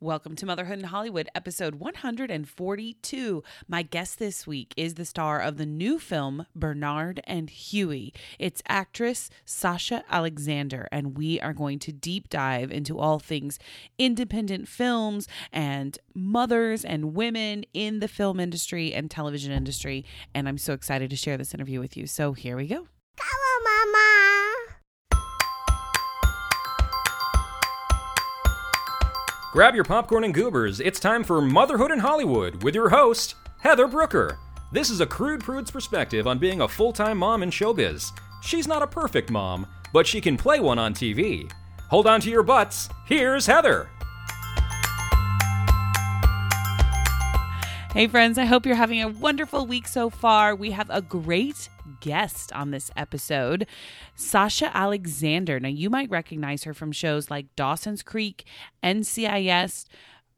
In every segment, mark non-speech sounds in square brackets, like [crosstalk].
Welcome to Motherhood in Hollywood, episode 142. My guest this week is the star of the new film Bernard and Huey. It's actress Sasha Alexander, and we are going to deep dive into all things independent films and mothers and women in the film industry and television industry. And I'm so excited to share this interview with you. So here we go. On, Mama. Grab your popcorn and goobers. It's time for Motherhood in Hollywood with your host, Heather Brooker. This is a crude prude's perspective on being a full time mom in showbiz. She's not a perfect mom, but she can play one on TV. Hold on to your butts. Here's Heather. Hey, friends, I hope you're having a wonderful week so far. We have a great guest on this episode, Sasha Alexander. Now, you might recognize her from shows like Dawson's Creek, NCIS.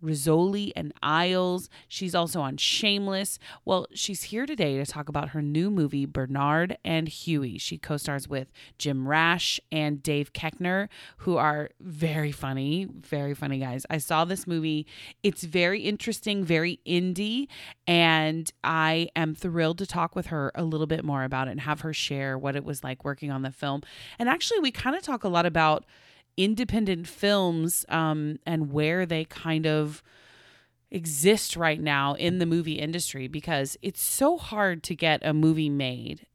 Rizzoli and Isles. She's also on Shameless. Well, she's here today to talk about her new movie, Bernard and Huey. She co stars with Jim Rash and Dave Koechner, who are very funny, very funny guys. I saw this movie. It's very interesting, very indie, and I am thrilled to talk with her a little bit more about it and have her share what it was like working on the film. And actually, we kind of talk a lot about independent films um, and where they kind of exist right now in the movie industry because it's so hard to get a movie made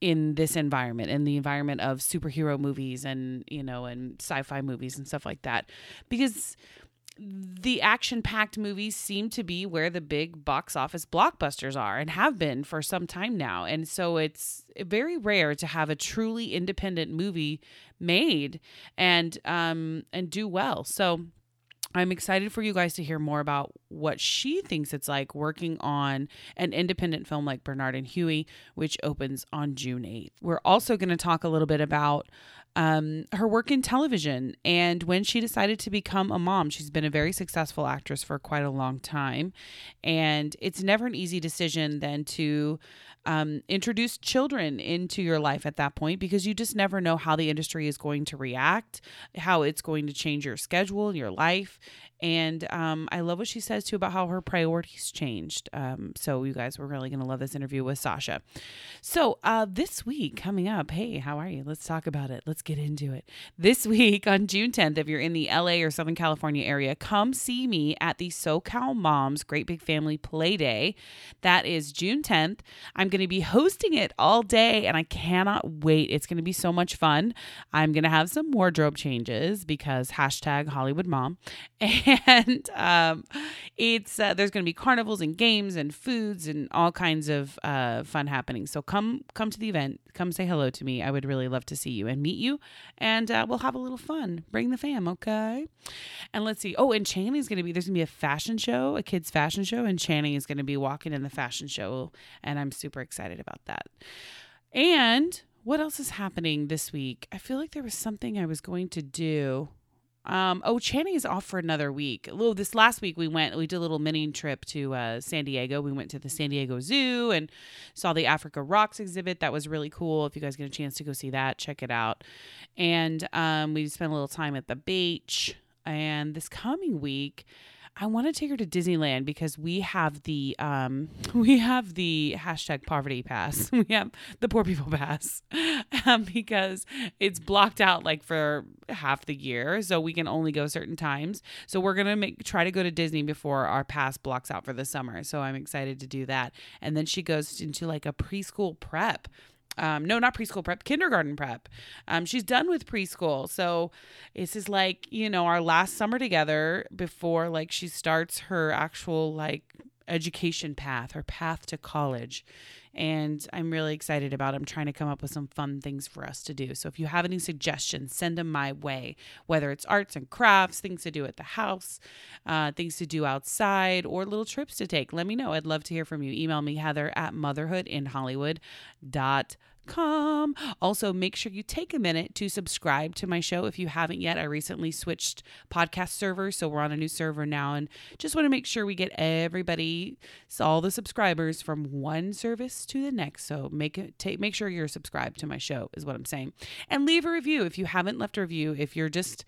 in this environment in the environment of superhero movies and you know and sci-fi movies and stuff like that. Because the action packed movies seem to be where the big box office blockbusters are and have been for some time now. And so it's very rare to have a truly independent movie made and um and do well. So I'm excited for you guys to hear more about what she thinks it's like working on an independent film like Bernard and Huey, which opens on June 8th. We're also going to talk a little bit about um, her work in television and when she decided to become a mom. She's been a very successful actress for quite a long time. And it's never an easy decision then to um, introduce children into your life at that point because you just never know how the industry is going to react, how it's going to change your schedule, your life. And um, I love what she says too about how her priorities changed. Um, so, you guys, we're really going to love this interview with Sasha. So, uh, this week coming up, hey, how are you? Let's talk about it. Let's get into it. This [laughs] week on June 10th, if you're in the LA or Southern California area, come see me at the SoCal Moms Great Big Family Play Day. That is June 10th. I'm going to be hosting it all day and I cannot wait. It's going to be so much fun. I'm going to have some wardrobe changes because hashtag Hollywood Mom. and [laughs] [laughs] um, it's uh, there's going to be carnivals and games and foods and all kinds of uh, fun happening. So come come to the event, come say hello to me. I would really love to see you and meet you, and uh, we'll have a little fun. Bring the fam, okay? And let's see. Oh, and Channing's going to be there's going to be a fashion show, a kids fashion show, and Channing is going to be walking in the fashion show, and I'm super excited about that. And what else is happening this week? I feel like there was something I was going to do. Um, oh, is off for another week. Well, this last week we went, we did a little mini trip to uh, San Diego. We went to the San Diego Zoo and saw the Africa Rocks exhibit. That was really cool. If you guys get a chance to go see that, check it out. And um, we spent a little time at the beach. And this coming week, I want to take her to Disneyland because we have the um [laughs] we have the hashtag poverty pass. [laughs] We have the poor people pass [laughs] um, because it's blocked out like for half the year, so we can only go certain times. So we're gonna make try to go to Disney before our pass blocks out for the summer. So I'm excited to do that. And then she goes into like a preschool prep um, no, not preschool prep, kindergarten prep. Um, she's done with preschool. So this is like, you know, our last summer together before like she starts her actual like education path, her path to college. And I'm really excited about it. I'm trying to come up with some fun things for us to do. So if you have any suggestions, send them my way, whether it's arts and crafts, things to do at the house, uh, things to do outside, or little trips to take. Let me know. I'd love to hear from you. Email me, Heather at motherhoodinhollywood.com Also, make sure you take a minute to subscribe to my show if you haven't yet. I recently switched podcast servers, so we're on a new server now, and just want to make sure we get everybody, all the subscribers from one service to the next. So make it take make sure you're subscribed to my show is what I'm saying, and leave a review if you haven't left a review. If you're just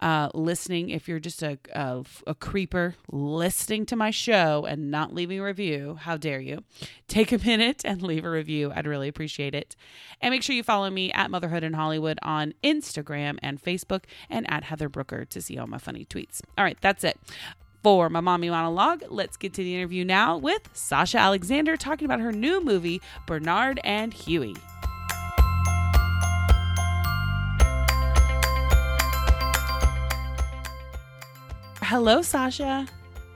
uh, listening. If you're just a, a, a creeper listening to my show and not leaving a review, how dare you? Take a minute and leave a review. I'd really appreciate it. And make sure you follow me at Motherhood in Hollywood on Instagram and Facebook and at Heather Brooker to see all my funny tweets. All right, that's it for my mommy monologue. Let's get to the interview now with Sasha Alexander talking about her new movie, Bernard and Huey. Hello, Sasha.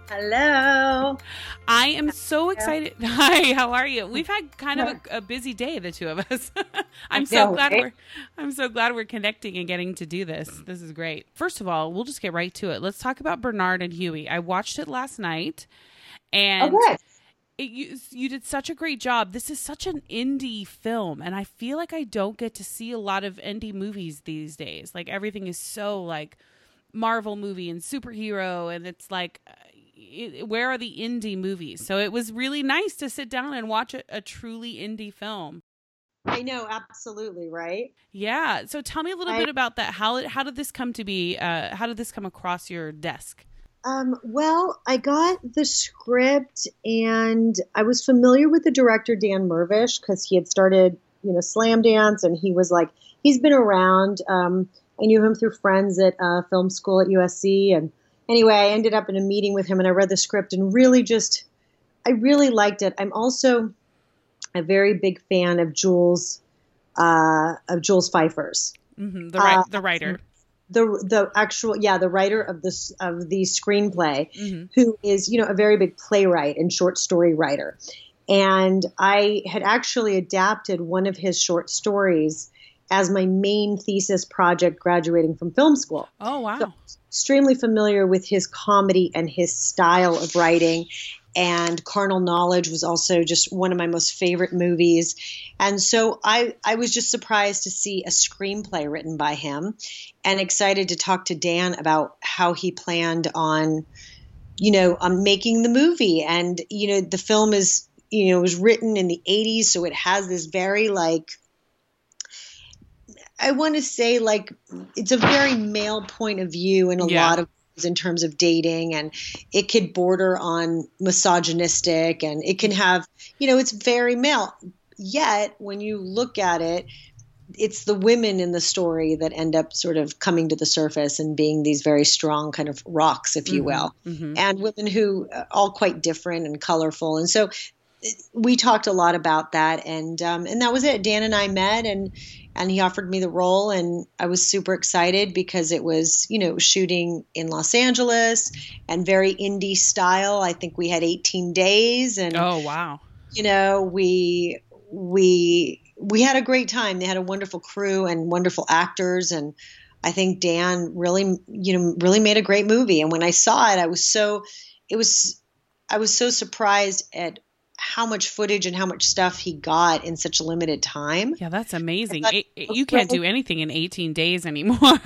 Hello. I am so excited. [laughs] Hi, how are you? We've had kind of a, a busy day, the two of us. [laughs] I'm so glad we're I'm so glad we're connecting and getting to do this. This is great. First of all, we'll just get right to it. Let's talk about Bernard and Huey. I watched it last night, oh, and okay. it, you you did such a great job. This is such an indie film, and I feel like I don't get to see a lot of indie movies these days. Like everything is so like Marvel movie and superhero, and it's like, uh, it, where are the indie movies? So it was really nice to sit down and watch a, a truly indie film. I know, absolutely, right? Yeah. So tell me a little I, bit about that. How how did this come to be? Uh, how did this come across your desk? Um, well, I got the script, and I was familiar with the director Dan Mirvish because he had started, you know, Slamdance, and he was like, he's been around. Um, I knew him through friends at uh, film school at USC. And anyway, I ended up in a meeting with him and I read the script and really just, I really liked it. I'm also a very big fan of Jules, uh, of Jules Feiffer's. Mm-hmm. The, uh, the writer. The, the actual yeah the writer of this of the screenplay mm-hmm. who is you know a very big playwright and short story writer and I had actually adapted one of his short stories as my main thesis project graduating from film school. Oh, wow. So, extremely familiar with his comedy and his style of writing. And Carnal Knowledge was also just one of my most favorite movies. And so I, I was just surprised to see a screenplay written by him and excited to talk to Dan about how he planned on, you know, on making the movie. And, you know, the film is, you know, was written in the 80s. So it has this very like, I want to say like it's a very male point of view in a yeah. lot of ways in terms of dating and it could border on misogynistic and it can have you know it's very male yet when you look at it it's the women in the story that end up sort of coming to the surface and being these very strong kind of rocks if you mm-hmm. will mm-hmm. and women who are all quite different and colorful and so we talked a lot about that and um, and that was it. Dan and i met and and he offered me the role and i was super excited because it was you know shooting in los angeles and very indie style. I think we had 18 days and oh wow. you know we we we had a great time. They had a wonderful crew and wonderful actors and i think dan really you know really made a great movie. And when i saw it i was so it was i was so surprised at how much footage and how much stuff he got in such a limited time. Yeah, that's amazing. It, you can't do anything in 18 days anymore.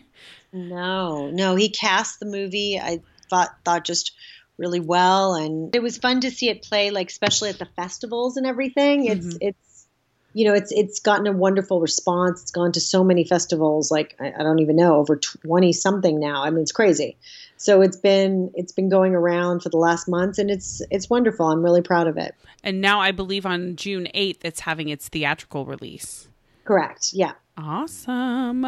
[laughs] no, no, he cast the movie. I thought thought just really well and it was fun to see it play like especially at the festivals and everything. It's mm-hmm. it's you know, it's it's gotten a wonderful response. It's gone to so many festivals like I, I don't even know over 20 something now. I mean, it's crazy so it's been it's been going around for the last months and it's it's wonderful. I'm really proud of it. And now i believe on june 8th it's having its theatrical release. Correct. Yeah. Awesome.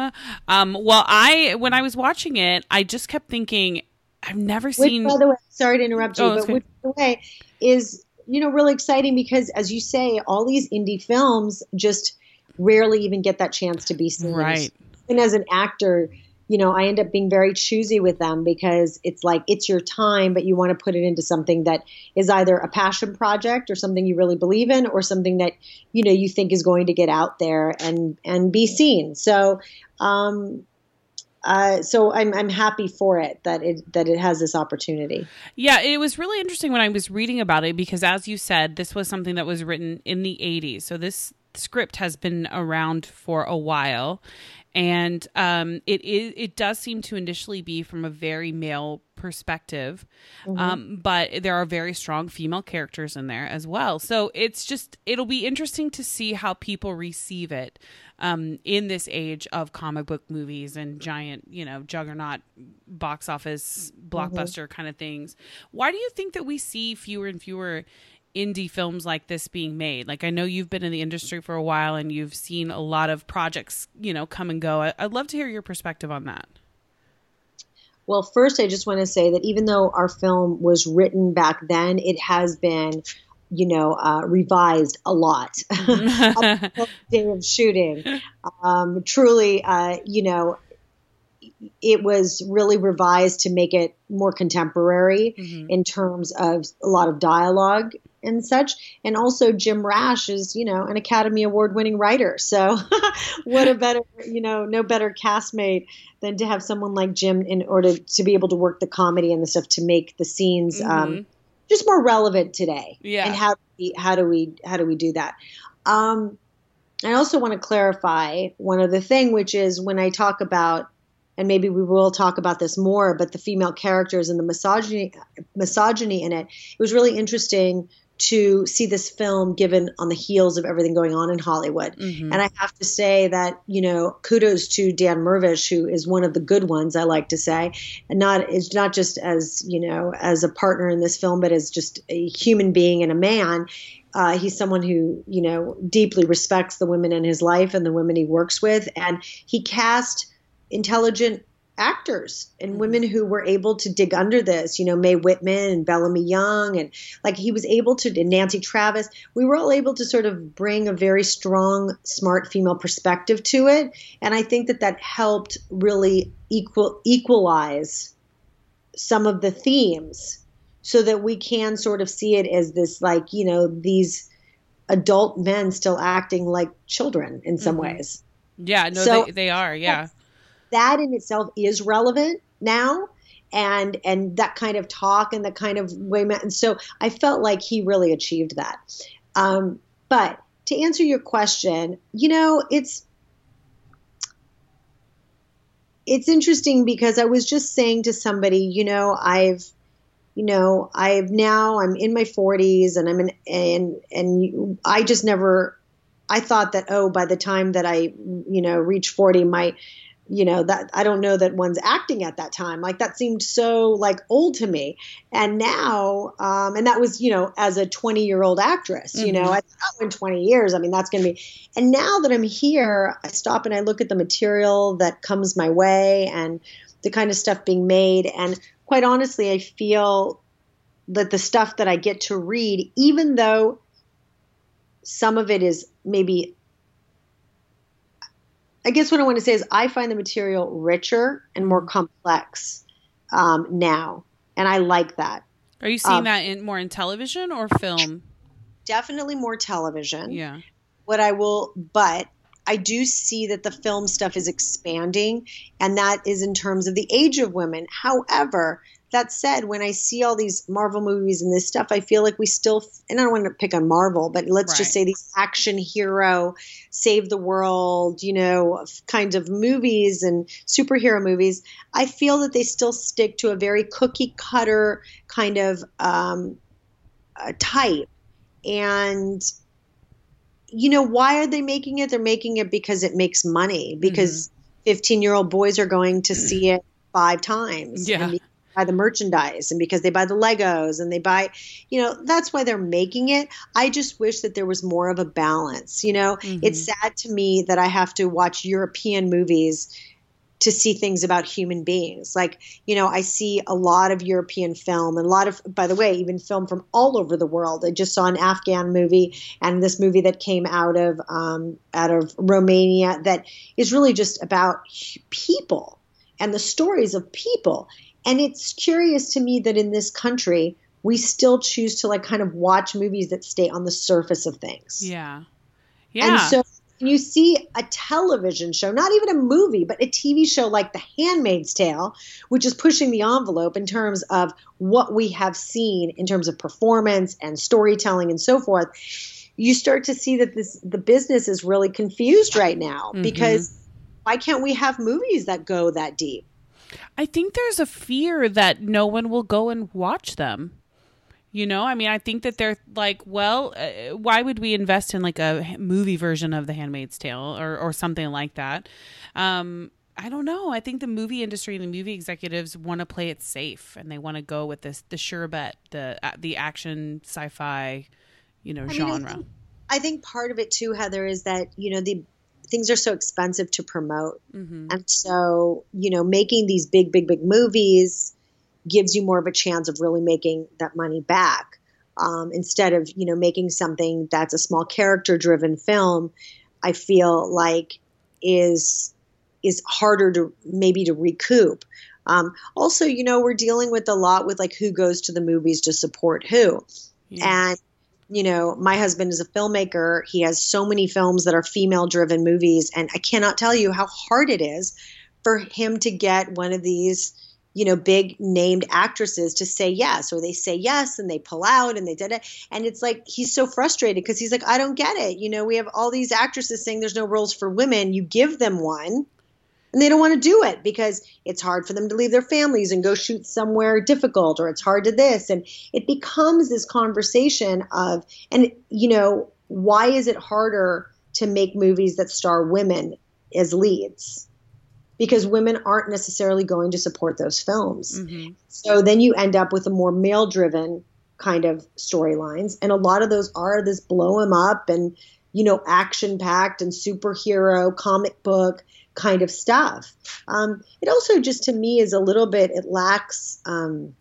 Um well i when i was watching it i just kept thinking i've never seen which, by the way sorry to interrupt you oh, but which by the way is you know really exciting because as you say all these indie films just rarely even get that chance to be seen. Right. And as an actor you know, I end up being very choosy with them because it's like it's your time, but you want to put it into something that is either a passion project or something you really believe in or something that, you know, you think is going to get out there and and be seen. So um uh, so I'm I'm happy for it that it that it has this opportunity. Yeah, it was really interesting when I was reading about it because, as you said, this was something that was written in the '80s. So this script has been around for a while and um, it is it does seem to initially be from a very male perspective mm-hmm. um, but there are very strong female characters in there as well so it's just it'll be interesting to see how people receive it um, in this age of comic book movies and giant you know juggernaut box office mm-hmm. blockbuster mm-hmm. kind of things why do you think that we see fewer and fewer indie films like this being made? Like I know you've been in the industry for a while and you've seen a lot of projects, you know, come and go. I'd love to hear your perspective on that. Well, first I just want to say that even though our film was written back then, it has been you know, uh, revised a lot. [laughs] [laughs] Day of shooting, um, truly, uh, you know, it was really revised to make it more contemporary mm-hmm. in terms of a lot of dialogue and such. And also, Jim Rash is, you know, an Academy Award winning writer. So, [laughs] what a better, you know, no better castmate than to have someone like Jim in order to be able to work the comedy and the stuff to make the scenes um, mm-hmm. um, just more relevant today. Yeah. And how do we, how do we how do we do that? Um, I also want to clarify one other thing, which is when I talk about and maybe we will talk about this more, but the female characters and the misogyny misogyny in it. It was really interesting to see this film given on the heels of everything going on in Hollywood. Mm-hmm. And I have to say that, you know, kudos to Dan Mirvish, who is one of the good ones, I like to say. And not it's not just as, you know, as a partner in this film, but as just a human being and a man. Uh, he's someone who, you know, deeply respects the women in his life and the women he works with. And he cast intelligent actors and mm-hmm. women who were able to dig under this, you know, Mae Whitman and Bellamy Young, and like he was able to, and Nancy Travis, we were all able to sort of bring a very strong, smart female perspective to it. And I think that that helped really equal, equalize some of the themes so that we can sort of see it as this, like, you know, these adult men still acting like children in some mm-hmm. ways. Yeah, no, so, they, they are. Yeah that in itself is relevant now and and that kind of talk and the kind of way and so i felt like he really achieved that. Um, but to answer your question you know it's it's interesting because i was just saying to somebody you know i've you know i've now i'm in my 40s and i'm in and and i just never i thought that oh by the time that i you know reach 40 my you know that i don't know that one's acting at that time. Like that seemed so like old to me. And now um, and that was you know as a 20 year old actress you mm-hmm. know i thought oh, in 20 years i mean that's going to be and now that i'm here i stop and i look at the material that comes my way and the kind of stuff being made. And quite honestly i feel that the stuff that i get to read even though some of it is maybe I guess what I want to say is I find the material richer and more complex um, now, and I like that. Are you seeing um, that in more in television or film? Definitely more television. Yeah. What I will, but I do see that the film stuff is expanding, and that is in terms of the age of women. However, that said, when I see all these Marvel movies and this stuff, I feel like we still, and I don't want to pick on Marvel, but let's right. just say these action hero, save the world, you know, kinds of movies and superhero movies, I feel that they still stick to a very cookie cutter kind of um, type. And, you know, why are they making it? They're making it because it makes money, because 15 mm-hmm. year old boys are going to see it five times. Yeah buy the merchandise and because they buy the Legos and they buy, you know, that's why they're making it. I just wish that there was more of a balance. You know, mm-hmm. it's sad to me that I have to watch European movies to see things about human beings. Like, you know, I see a lot of European film and a lot of, by the way, even film from all over the world. I just saw an Afghan movie and this movie that came out of um, out of Romania that is really just about people and the stories of people. And it's curious to me that in this country, we still choose to like kind of watch movies that stay on the surface of things. Yeah. Yeah. And so you see a television show, not even a movie, but a TV show like The Handmaid's Tale, which is pushing the envelope in terms of what we have seen in terms of performance and storytelling and so forth. you start to see that this the business is really confused right now mm-hmm. because why can't we have movies that go that deep? I think there's a fear that no one will go and watch them. You know, I mean, I think that they're like, well, uh, why would we invest in like a movie version of The Handmaid's Tale or or something like that? Um, I don't know. I think the movie industry and the movie executives want to play it safe, and they want to go with this the sure bet, the uh, the action sci-fi, you know, I genre. Mean, I, think, I, think, part of it too, Heather, is that you know the things are so expensive to promote, mm-hmm. and so you know, making these big, big, big movies gives you more of a chance of really making that money back um, instead of you know making something that's a small character driven film i feel like is is harder to maybe to recoup um, also you know we're dealing with a lot with like who goes to the movies to support who yeah. and you know my husband is a filmmaker he has so many films that are female driven movies and i cannot tell you how hard it is for him to get one of these you know, big named actresses to say yes, or they say yes and they pull out and they did it. And it's like he's so frustrated because he's like, I don't get it. You know, we have all these actresses saying there's no roles for women. You give them one and they don't want to do it because it's hard for them to leave their families and go shoot somewhere difficult or it's hard to this. And it becomes this conversation of, and, you know, why is it harder to make movies that star women as leads? because women aren't necessarily going to support those films. Mm-hmm. So then you end up with a more male driven kind of storylines. And a lot of those are this blow him up and, you know, action packed and superhero comic book kind of stuff. Um, it also just to me is a little bit, it lacks. Um,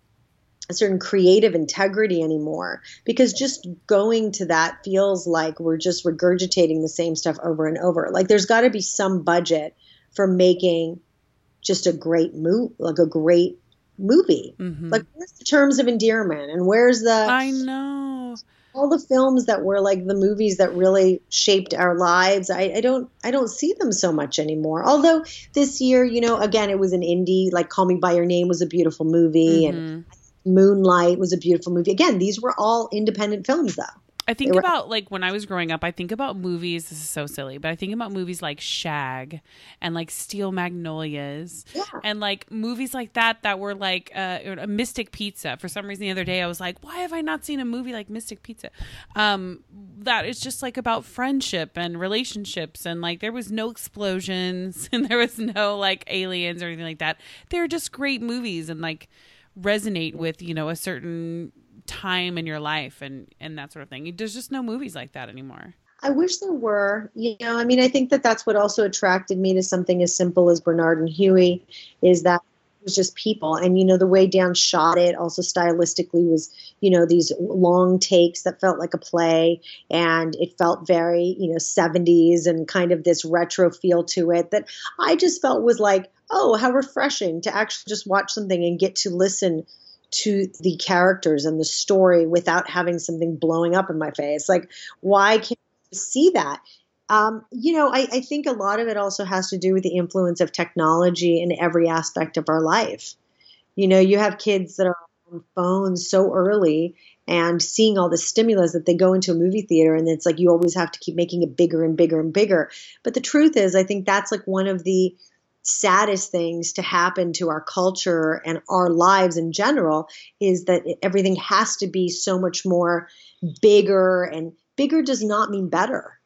a certain creative integrity anymore because just going to that feels like we're just regurgitating the same stuff over and over. Like there's got to be some budget for making just a great move, like a great movie. Mm-hmm. Like where's the terms of endearment and where's the I know all the films that were like the movies that really shaped our lives. I, I don't I don't see them so much anymore. Although this year, you know, again it was an indie, like Call Me by Your Name was a beautiful movie mm-hmm. and Moonlight was a beautiful movie. Again, these were all independent films though. I think were- about like when I was growing up, I think about movies. This is so silly, but I think about movies like Shag and like Steel Magnolias yeah. and like movies like that that were like uh, a Mystic Pizza. For some reason, the other day I was like, why have I not seen a movie like Mystic Pizza? Um, that is just like about friendship and relationships, and like there was no explosions [laughs] and there was no like aliens or anything like that. They were just great movies and like resonate with you know a certain time in your life and and that sort of thing. There's just no movies like that anymore. I wish there were. You know, I mean, I think that that's what also attracted me to something as simple as Bernard and Huey is that it was just people. And, you know, the way Dan shot it also stylistically was, you know, these long takes that felt like a play and it felt very, you know, 70s and kind of this retro feel to it that I just felt was like, oh, how refreshing to actually just watch something and get to listen to the characters and the story without having something blowing up in my face. Like, why can't you see that? Um, you know, I, I think a lot of it also has to do with the influence of technology in every aspect of our life. You know, you have kids that are on phones so early and seeing all the stimulus that they go into a movie theater and it's like you always have to keep making it bigger and bigger and bigger. But the truth is, I think that's like one of the saddest things to happen to our culture and our lives in general is that everything has to be so much more bigger and bigger does not mean better.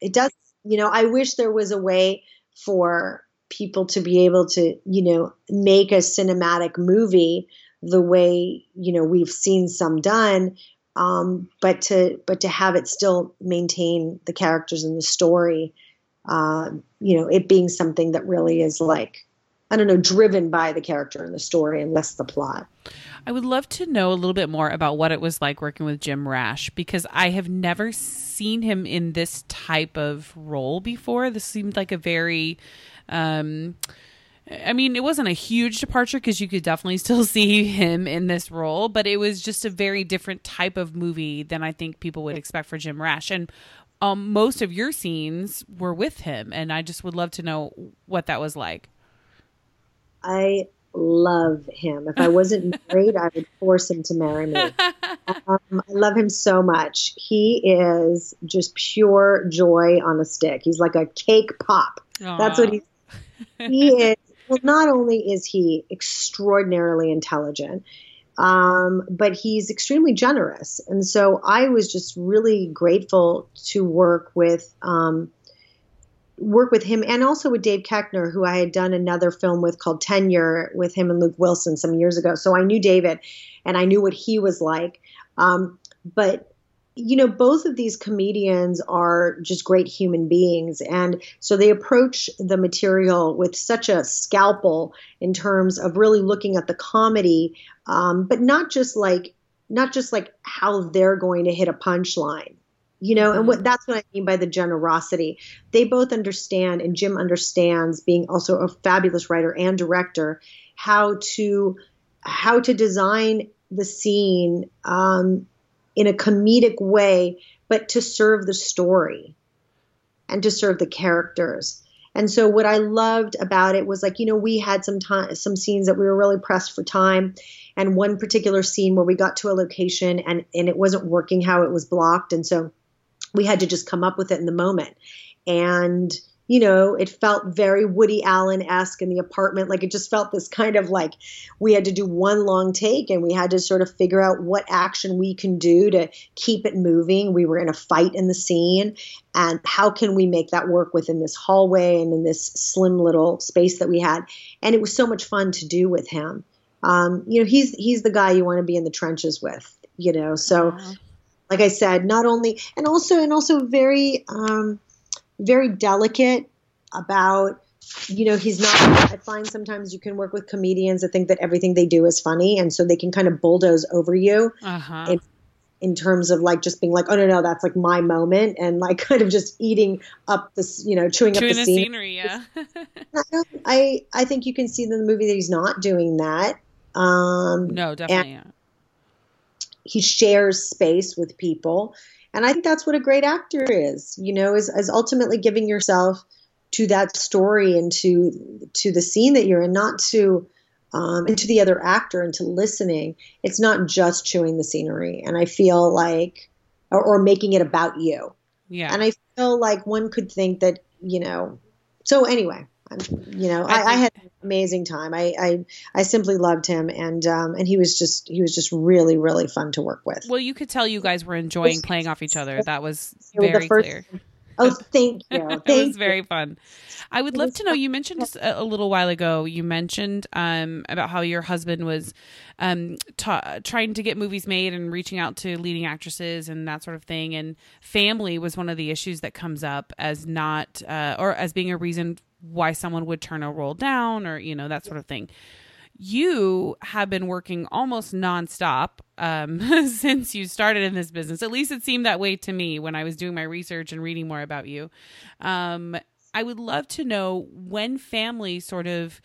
It does you know i wish there was a way for people to be able to you know make a cinematic movie the way you know we've seen some done um, but to but to have it still maintain the characters and the story uh, you know, it being something that really is like, I don't know, driven by the character and the story and less the plot. I would love to know a little bit more about what it was like working with Jim Rash because I have never seen him in this type of role before. This seemed like a very, um, I mean, it wasn't a huge departure because you could definitely [laughs] still see him in this role, but it was just a very different type of movie than I think people would expect for Jim Rash. And um, most of your scenes were with him, and I just would love to know what that was like. I love him. If I wasn't [laughs] married, I would force him to marry me. um, I love him so much. He is just pure joy on a stick. He's like a cake pop. Aww. That's what he's. He is. Well, not only is he extraordinarily intelligent, um, but he's extremely generous. And so I was just really grateful to work with um, work with him and also with Dave Koechner, who I had done another film with called Tenure with him and Luke Wilson some years ago. So I knew David and I knew what he was like. Um, but you know, both of these comedians are just great human beings. And so they approach the material with such a scalpel in terms of really looking at the comedy, um, but not just like, not just like how they're going to hit a punchline, you know, and what mm-hmm. that's what I mean by the generosity. They both understand, and Jim understands, being also a fabulous writer and director, how to how to design the scene um, in a comedic way, but to serve the story and to serve the characters. And so what I loved about it was like, you know, we had some time, some scenes that we were really pressed for time. And one particular scene where we got to a location and, and it wasn't working how it was blocked. And so we had to just come up with it in the moment. And you know, it felt very Woody Allen esque in the apartment. Like it just felt this kind of like we had to do one long take and we had to sort of figure out what action we can do to keep it moving. We were in a fight in the scene and how can we make that work within this hallway and in this slim little space that we had. And it was so much fun to do with him. Um, you know, he's he's the guy you want to be in the trenches with, you know. So like I said, not only and also and also very um, very delicate about you know he's not i find sometimes you can work with comedians that think that everything they do is funny and so they can kind of bulldoze over you uh-huh. in, in terms of like just being like oh no no that's like my moment and like [laughs] kind of just eating up this you know chewing, chewing up the, scene. scenery yeah [laughs] I, I think you can see in the movie that he's not doing that um no definitely yeah. he shares space with people and I think that's what a great actor is, you know, is, is ultimately giving yourself to that story and to to the scene that you're in, not to um, and to the other actor and to listening. It's not just chewing the scenery. And I feel like or, or making it about you. Yeah. And I feel like one could think that, you know, so anyway, you know, I, I, I, had amazing time. I, I, I simply loved him, and um, and he was just he was just really really fun to work with. Well, you could tell you guys were enjoying playing off each other. That was very clear. Oh, thank [laughs] you. Thank it was very fun. I would love to know. You mentioned a, a little while ago. You mentioned um, about how your husband was um, ta- trying to get movies made and reaching out to leading actresses and that sort of thing. And family was one of the issues that comes up as not uh, or as being a reason why someone would turn a role down or you know that sort of thing you have been working almost nonstop um, [laughs] since you started in this business. At least it seemed that way to me when I was doing my research and reading more about you. Um, I would love to know when family sort of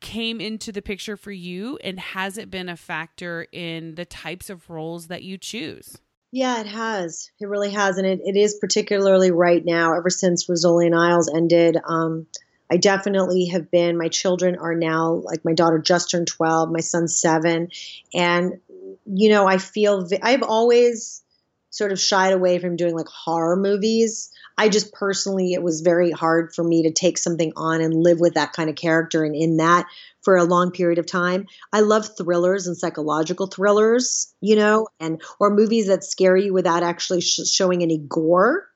came into the picture for you and has it been a factor in the types of roles that you choose? Yeah, it has. It really has. And it, it is particularly right now, ever since Rizzoli and Isles ended. Um, I definitely have been, my children are now, like my daughter just turned 12, my son's seven. And, you know, I feel, I've always sort of shied away from doing like horror movies. I just personally, it was very hard for me to take something on and live with that kind of character and in that for a long period of time. I love thrillers and psychological thrillers, you know, and or movies that scare you without actually sh- showing any gore.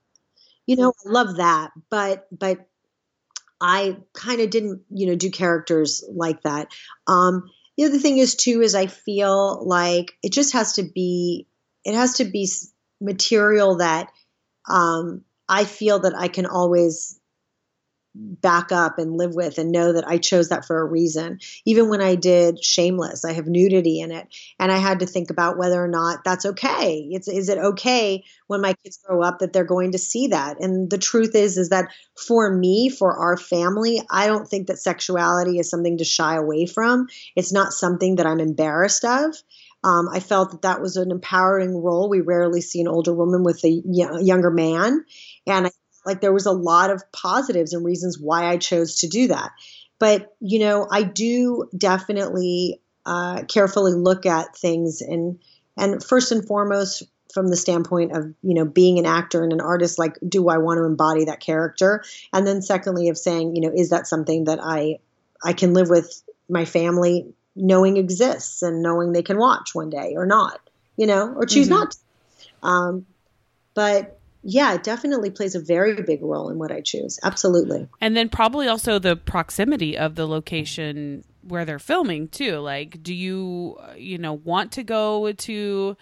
You know, I love that, but but I kind of didn't, you know, do characters like that. Um, the other thing is too is I feel like it just has to be it has to be material that um, I feel that I can always back up and live with and know that I chose that for a reason. Even when I did Shameless, I have nudity in it and I had to think about whether or not that's okay. It's is it okay when my kids grow up that they're going to see that? And the truth is is that for me, for our family, I don't think that sexuality is something to shy away from. It's not something that I'm embarrassed of. Um, I felt that that was an empowering role. We rarely see an older woman with a younger man. And I like there was a lot of positives and reasons why I chose to do that. But, you know, I do definitely uh, carefully look at things and and first and foremost from the standpoint of you know being an actor and an artist like do i want to embody that character and then secondly of saying you know is that something that i i can live with my family knowing exists and knowing they can watch one day or not you know or choose mm-hmm. not to. um but yeah, it definitely plays a very big role in what I choose. Absolutely. And then probably also the proximity of the location where they're filming too. Like, do you, you know, want to go to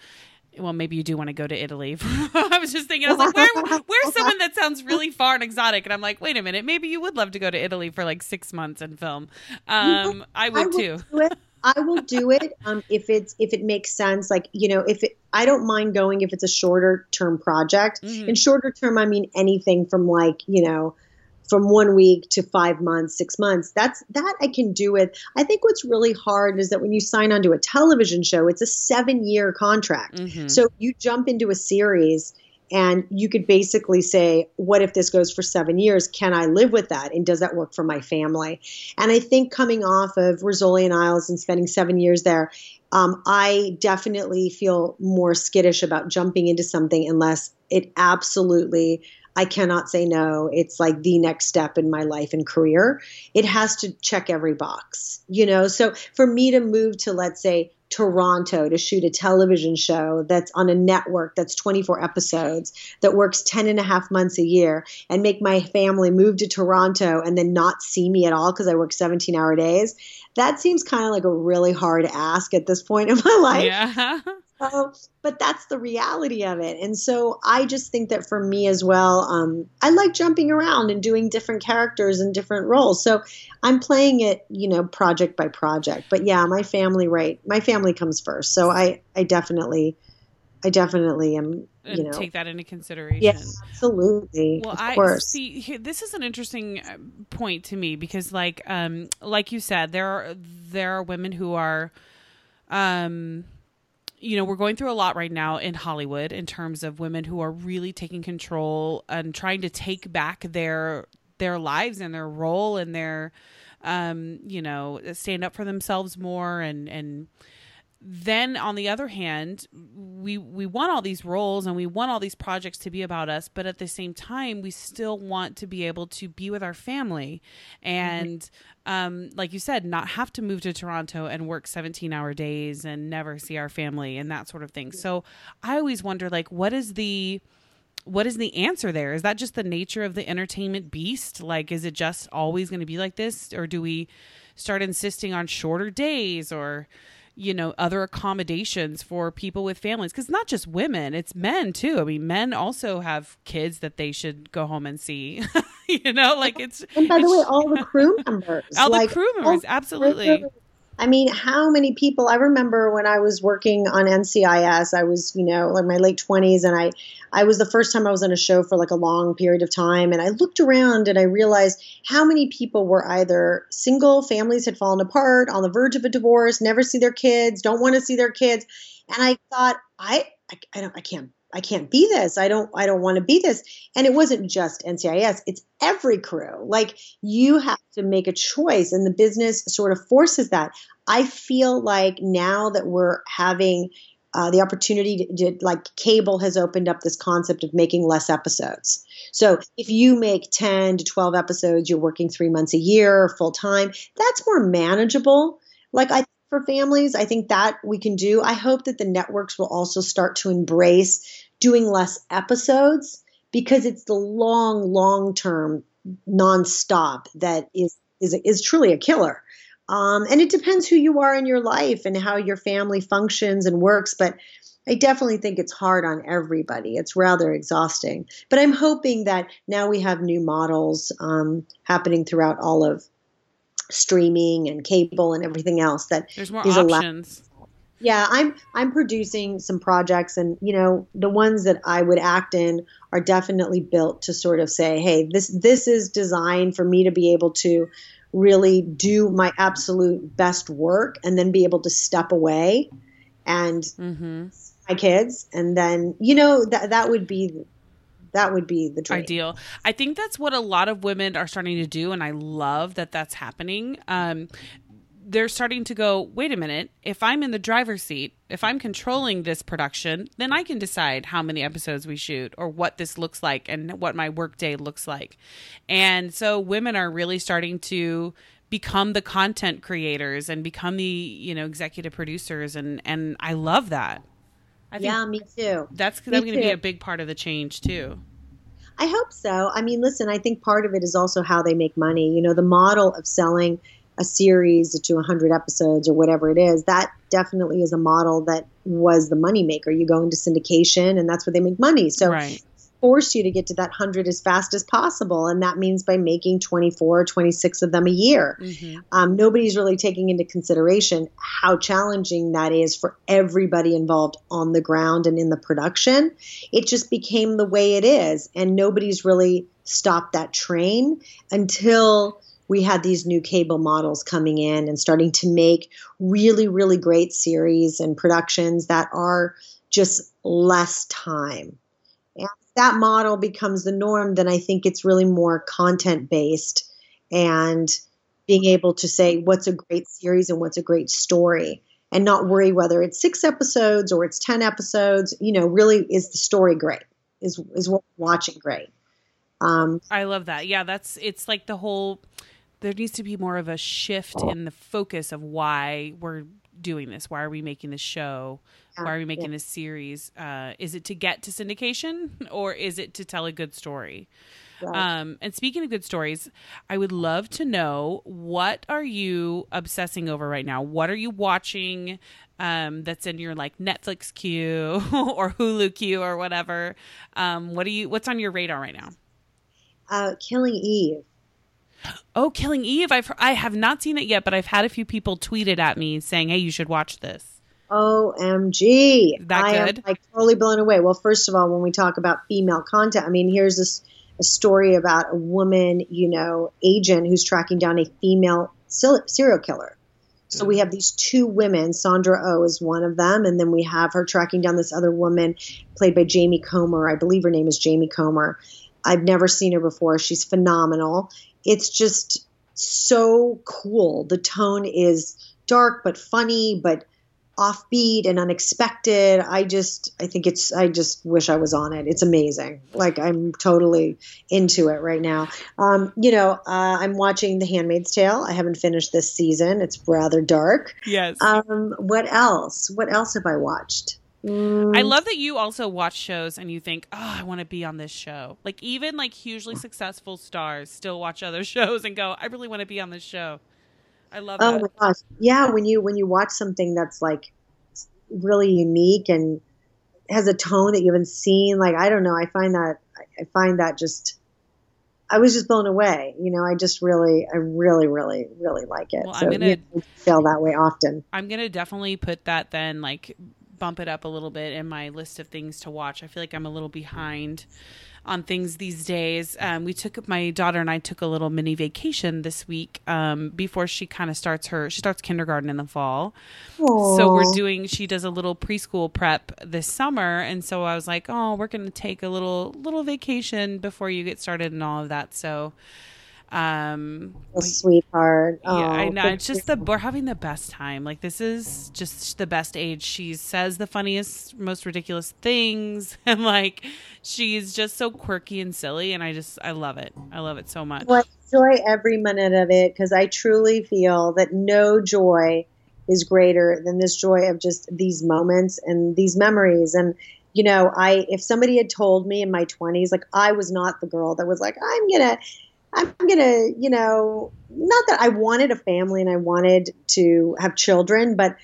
well, maybe you do want to go to Italy. [laughs] I was just thinking, I was like, where, where's someone that sounds really far and exotic? And I'm like, wait a minute, maybe you would love to go to Italy for like six months and film. Um, I would I too. I will do it um, if it's if it makes sense. Like you know, if it, I don't mind going if it's a shorter term project. Mm-hmm. And shorter term, I mean anything from like you know, from one week to five months, six months. That's that I can do it. I think what's really hard is that when you sign onto a television show, it's a seven year contract. Mm-hmm. So you jump into a series and you could basically say, what if this goes for seven years? Can I live with that? And does that work for my family? And I think coming off of Rizzoli and Isles and spending seven years there, um, I definitely feel more skittish about jumping into something unless it absolutely I cannot say no. It's like the next step in my life and career. It has to check every box, you know? So for me to move to, let's say, Toronto to shoot a television show that's on a network that's 24 episodes that works 10 and a half months a year and make my family move to Toronto and then not see me at all because I work 17 hour days. That seems kind of like a really hard ask at this point in my life. Yeah. [laughs] So, but that's the reality of it. And so I just think that for me as well, um, I like jumping around and doing different characters and different roles. So I'm playing it, you know, project by project. But yeah, my family, right? My family comes first. So I, I definitely, I definitely am. You know, take that into consideration. Yes, absolutely. Well, I course. see. This is an interesting uh, point to me because, like, um, like you said, there are there are women who are, um, you know, we're going through a lot right now in Hollywood in terms of women who are really taking control and trying to take back their their lives and their role and their um, you know, stand up for themselves more and and then on the other hand, we we want all these roles and we want all these projects to be about us, but at the same time, we still want to be able to be with our family and mm-hmm. um, like you said, not have to move to Toronto and work 17 hour days and never see our family and that sort of thing. So I always wonder like what is the what is the answer there? Is that just the nature of the entertainment beast? Like is it just always going to be like this or do we start insisting on shorter days or you know other accommodations for people with families because not just women it's men too. I mean men also have kids that they should go home and see. [laughs] You know like it's and by the way all the crew members [laughs] all like, the crew members absolutely I mean, how many people? I remember when I was working on NCIS, I was, you know, like my late 20s, and I, I was the first time I was on a show for like a long period of time. And I looked around and I realized how many people were either single, families had fallen apart, on the verge of a divorce, never see their kids, don't want to see their kids. And I thought, I, I, I don't, I can't I can't be this. I don't I don't want to be this. And it wasn't just NCIS, it's every crew. Like you have to make a choice and the business sort of forces that. I feel like now that we're having uh, the opportunity to, to, like cable has opened up this concept of making less episodes. So if you make 10 to 12 episodes, you're working three months a year full time, that's more manageable. Like I for families, I think that we can do. I hope that the networks will also start to embrace doing less episodes because it's the long, long term nonstop that is is is truly a killer. Um, and it depends who you are in your life and how your family functions and works. But I definitely think it's hard on everybody. It's rather exhausting. But I'm hoping that now we have new models um, happening throughout all of streaming and cable and everything else that there's more options yeah i'm i'm producing some projects and you know the ones that i would act in are definitely built to sort of say hey this this is designed for me to be able to really do my absolute best work and then be able to step away and mm-hmm. my kids and then you know that that would be that would be the dream. ideal i think that's what a lot of women are starting to do and i love that that's happening um, they're starting to go, wait a minute, if I'm in the driver's seat, if I'm controlling this production, then I can decide how many episodes we shoot or what this looks like and what my workday looks like. And so women are really starting to become the content creators and become the, you know, executive producers and and I love that. I yeah, me too. That's that's going to be a big part of the change too. I hope so. I mean, listen, I think part of it is also how they make money. You know, the model of selling a series to 100 episodes or whatever it is, that definitely is a model that was the moneymaker. You go into syndication and that's where they make money. So right force you to get to that 100 as fast as possible. And that means by making 24, 26 of them a year. Mm-hmm. Um, nobody's really taking into consideration how challenging that is for everybody involved on the ground and in the production. It just became the way it is. And nobody's really stopped that train until we had these new cable models coming in and starting to make really, really great series and productions that are just less time And that model becomes the norm, then I think it's really more content based and being able to say what's a great series and what's a great story and not worry whether it's six episodes or it's 10 episodes. You know, really, is the story great? Is, is what watching great? Um, I love that. Yeah, that's it's like the whole. There needs to be more of a shift in the focus of why we're doing this. Why are we making this show? Why are we making this series? Uh, is it to get to syndication [laughs] or is it to tell a good story? Right. Um, and speaking of good stories, I would love to know what are you obsessing over right now? What are you watching um, that's in your like Netflix [laughs] queue or Hulu queue or whatever? Um, what are you? What's on your radar right now? Uh, Killing Eve. Oh, Killing Eve! I've I have not seen it yet, but I've had a few people tweet it at me saying, "Hey, you should watch this." OMG. That I good? am like totally blown away. Well, first of all, when we talk about female content, I mean, here's this a story about a woman, you know, agent who's tracking down a female serial killer. So we mm. have these two women. Sandra O oh is one of them, and then we have her tracking down this other woman, played by Jamie Comer. I believe her name is Jamie Comer. I've never seen her before. She's phenomenal. It's just so cool. The tone is dark but funny, but offbeat and unexpected. I just, I think it's, I just wish I was on it. It's amazing. Like I'm totally into it right now. Um, you know, uh, I'm watching The Handmaid's Tale. I haven't finished this season. It's rather dark. Yes. Um, what else? What else have I watched? Mm. I love that you also watch shows and you think, oh, I want to be on this show. Like even like hugely successful stars still watch other [laughs] shows and go, I really want to be on this show. I love oh that. my gosh. Yeah, when you when you watch something that's like really unique and has a tone that you haven't seen, like I don't know, I find that I find that just I was just blown away. You know, I just really, I really, really, really like it. Well, so I'm gonna you know, feel that way often. I'm gonna definitely put that then, like, bump it up a little bit in my list of things to watch. I feel like I'm a little behind on things these days. Um, we took my daughter and I took a little mini vacation this week um, before she kind of starts her she starts kindergarten in the fall. Aww. So we're doing she does a little preschool prep this summer, and so I was like, oh, we're gonna take a little little vacation before you get started and all of that. So um, sweetheart. Yeah, oh, I know. It's just the we're having the best time. Like this is just the best age. She says the funniest, most ridiculous things, [laughs] and like she's just so quirky and silly. And I just I love it. I love it so much. Well, I enjoy every minute of it because I truly feel that no joy is greater than this joy of just these moments and these memories and you know i if somebody had told me in my 20s like i was not the girl that was like i'm gonna I'm going to, you know, not that I wanted a family and I wanted to have children, but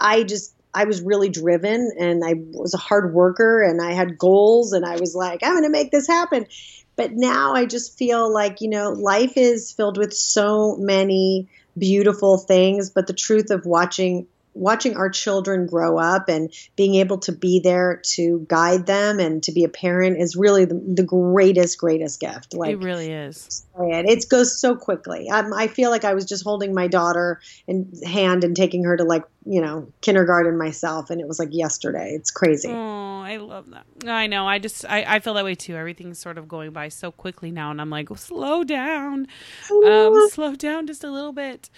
I just, I was really driven and I was a hard worker and I had goals and I was like, I'm going to make this happen. But now I just feel like, you know, life is filled with so many beautiful things, but the truth of watching watching our children grow up and being able to be there to guide them and to be a parent is really the, the greatest greatest gift. Like it really is. it, it goes so quickly. Um, i feel like i was just holding my daughter in hand and taking her to like you know kindergarten myself and it was like yesterday. It's crazy I love that. I know. I just I, I feel that way too. Everything's sort of going by so quickly now, and I'm like, slow down, um, slow down just a little bit.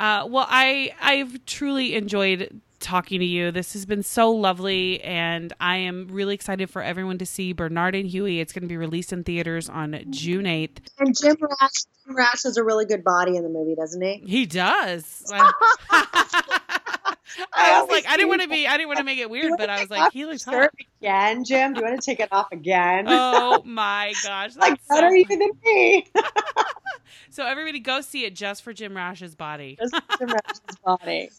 Uh, well, I I've truly enjoyed talking to you. This has been so lovely, and I am really excited for everyone to see Bernard and Huey. It's going to be released in theaters on June 8th. And Jim Rash, Jim Rash has a really good body in the movie, doesn't he? He does. [laughs] [laughs] I was like, I didn't want to be, I didn't want to make it weird, but I was like, he looks hot. Again, Jim, do you want to take it off again? [laughs] Oh my [laughs] gosh. like, better even than me. [laughs] so everybody go see it just for Jim Rash's body. Just Jim Rash's body.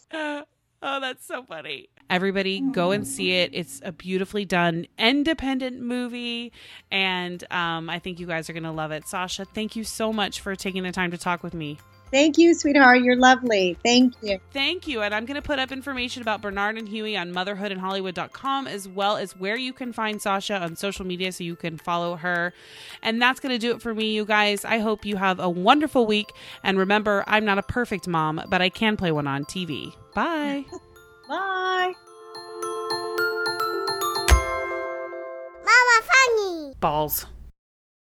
Oh, that's so funny. Everybody go and see it. It's a beautifully done independent movie. And um, I think you guys are going to love it. Sasha, thank you so much for taking the time to talk with me. Thank you, sweetheart. You're lovely. Thank you. Thank you. And I'm going to put up information about Bernard and Huey on motherhoodandhollywood.com as well as where you can find Sasha on social media so you can follow her. And that's going to do it for me, you guys. I hope you have a wonderful week. And remember, I'm not a perfect mom, but I can play one on TV. Bye. [laughs] Bye. Mama Funny. Balls.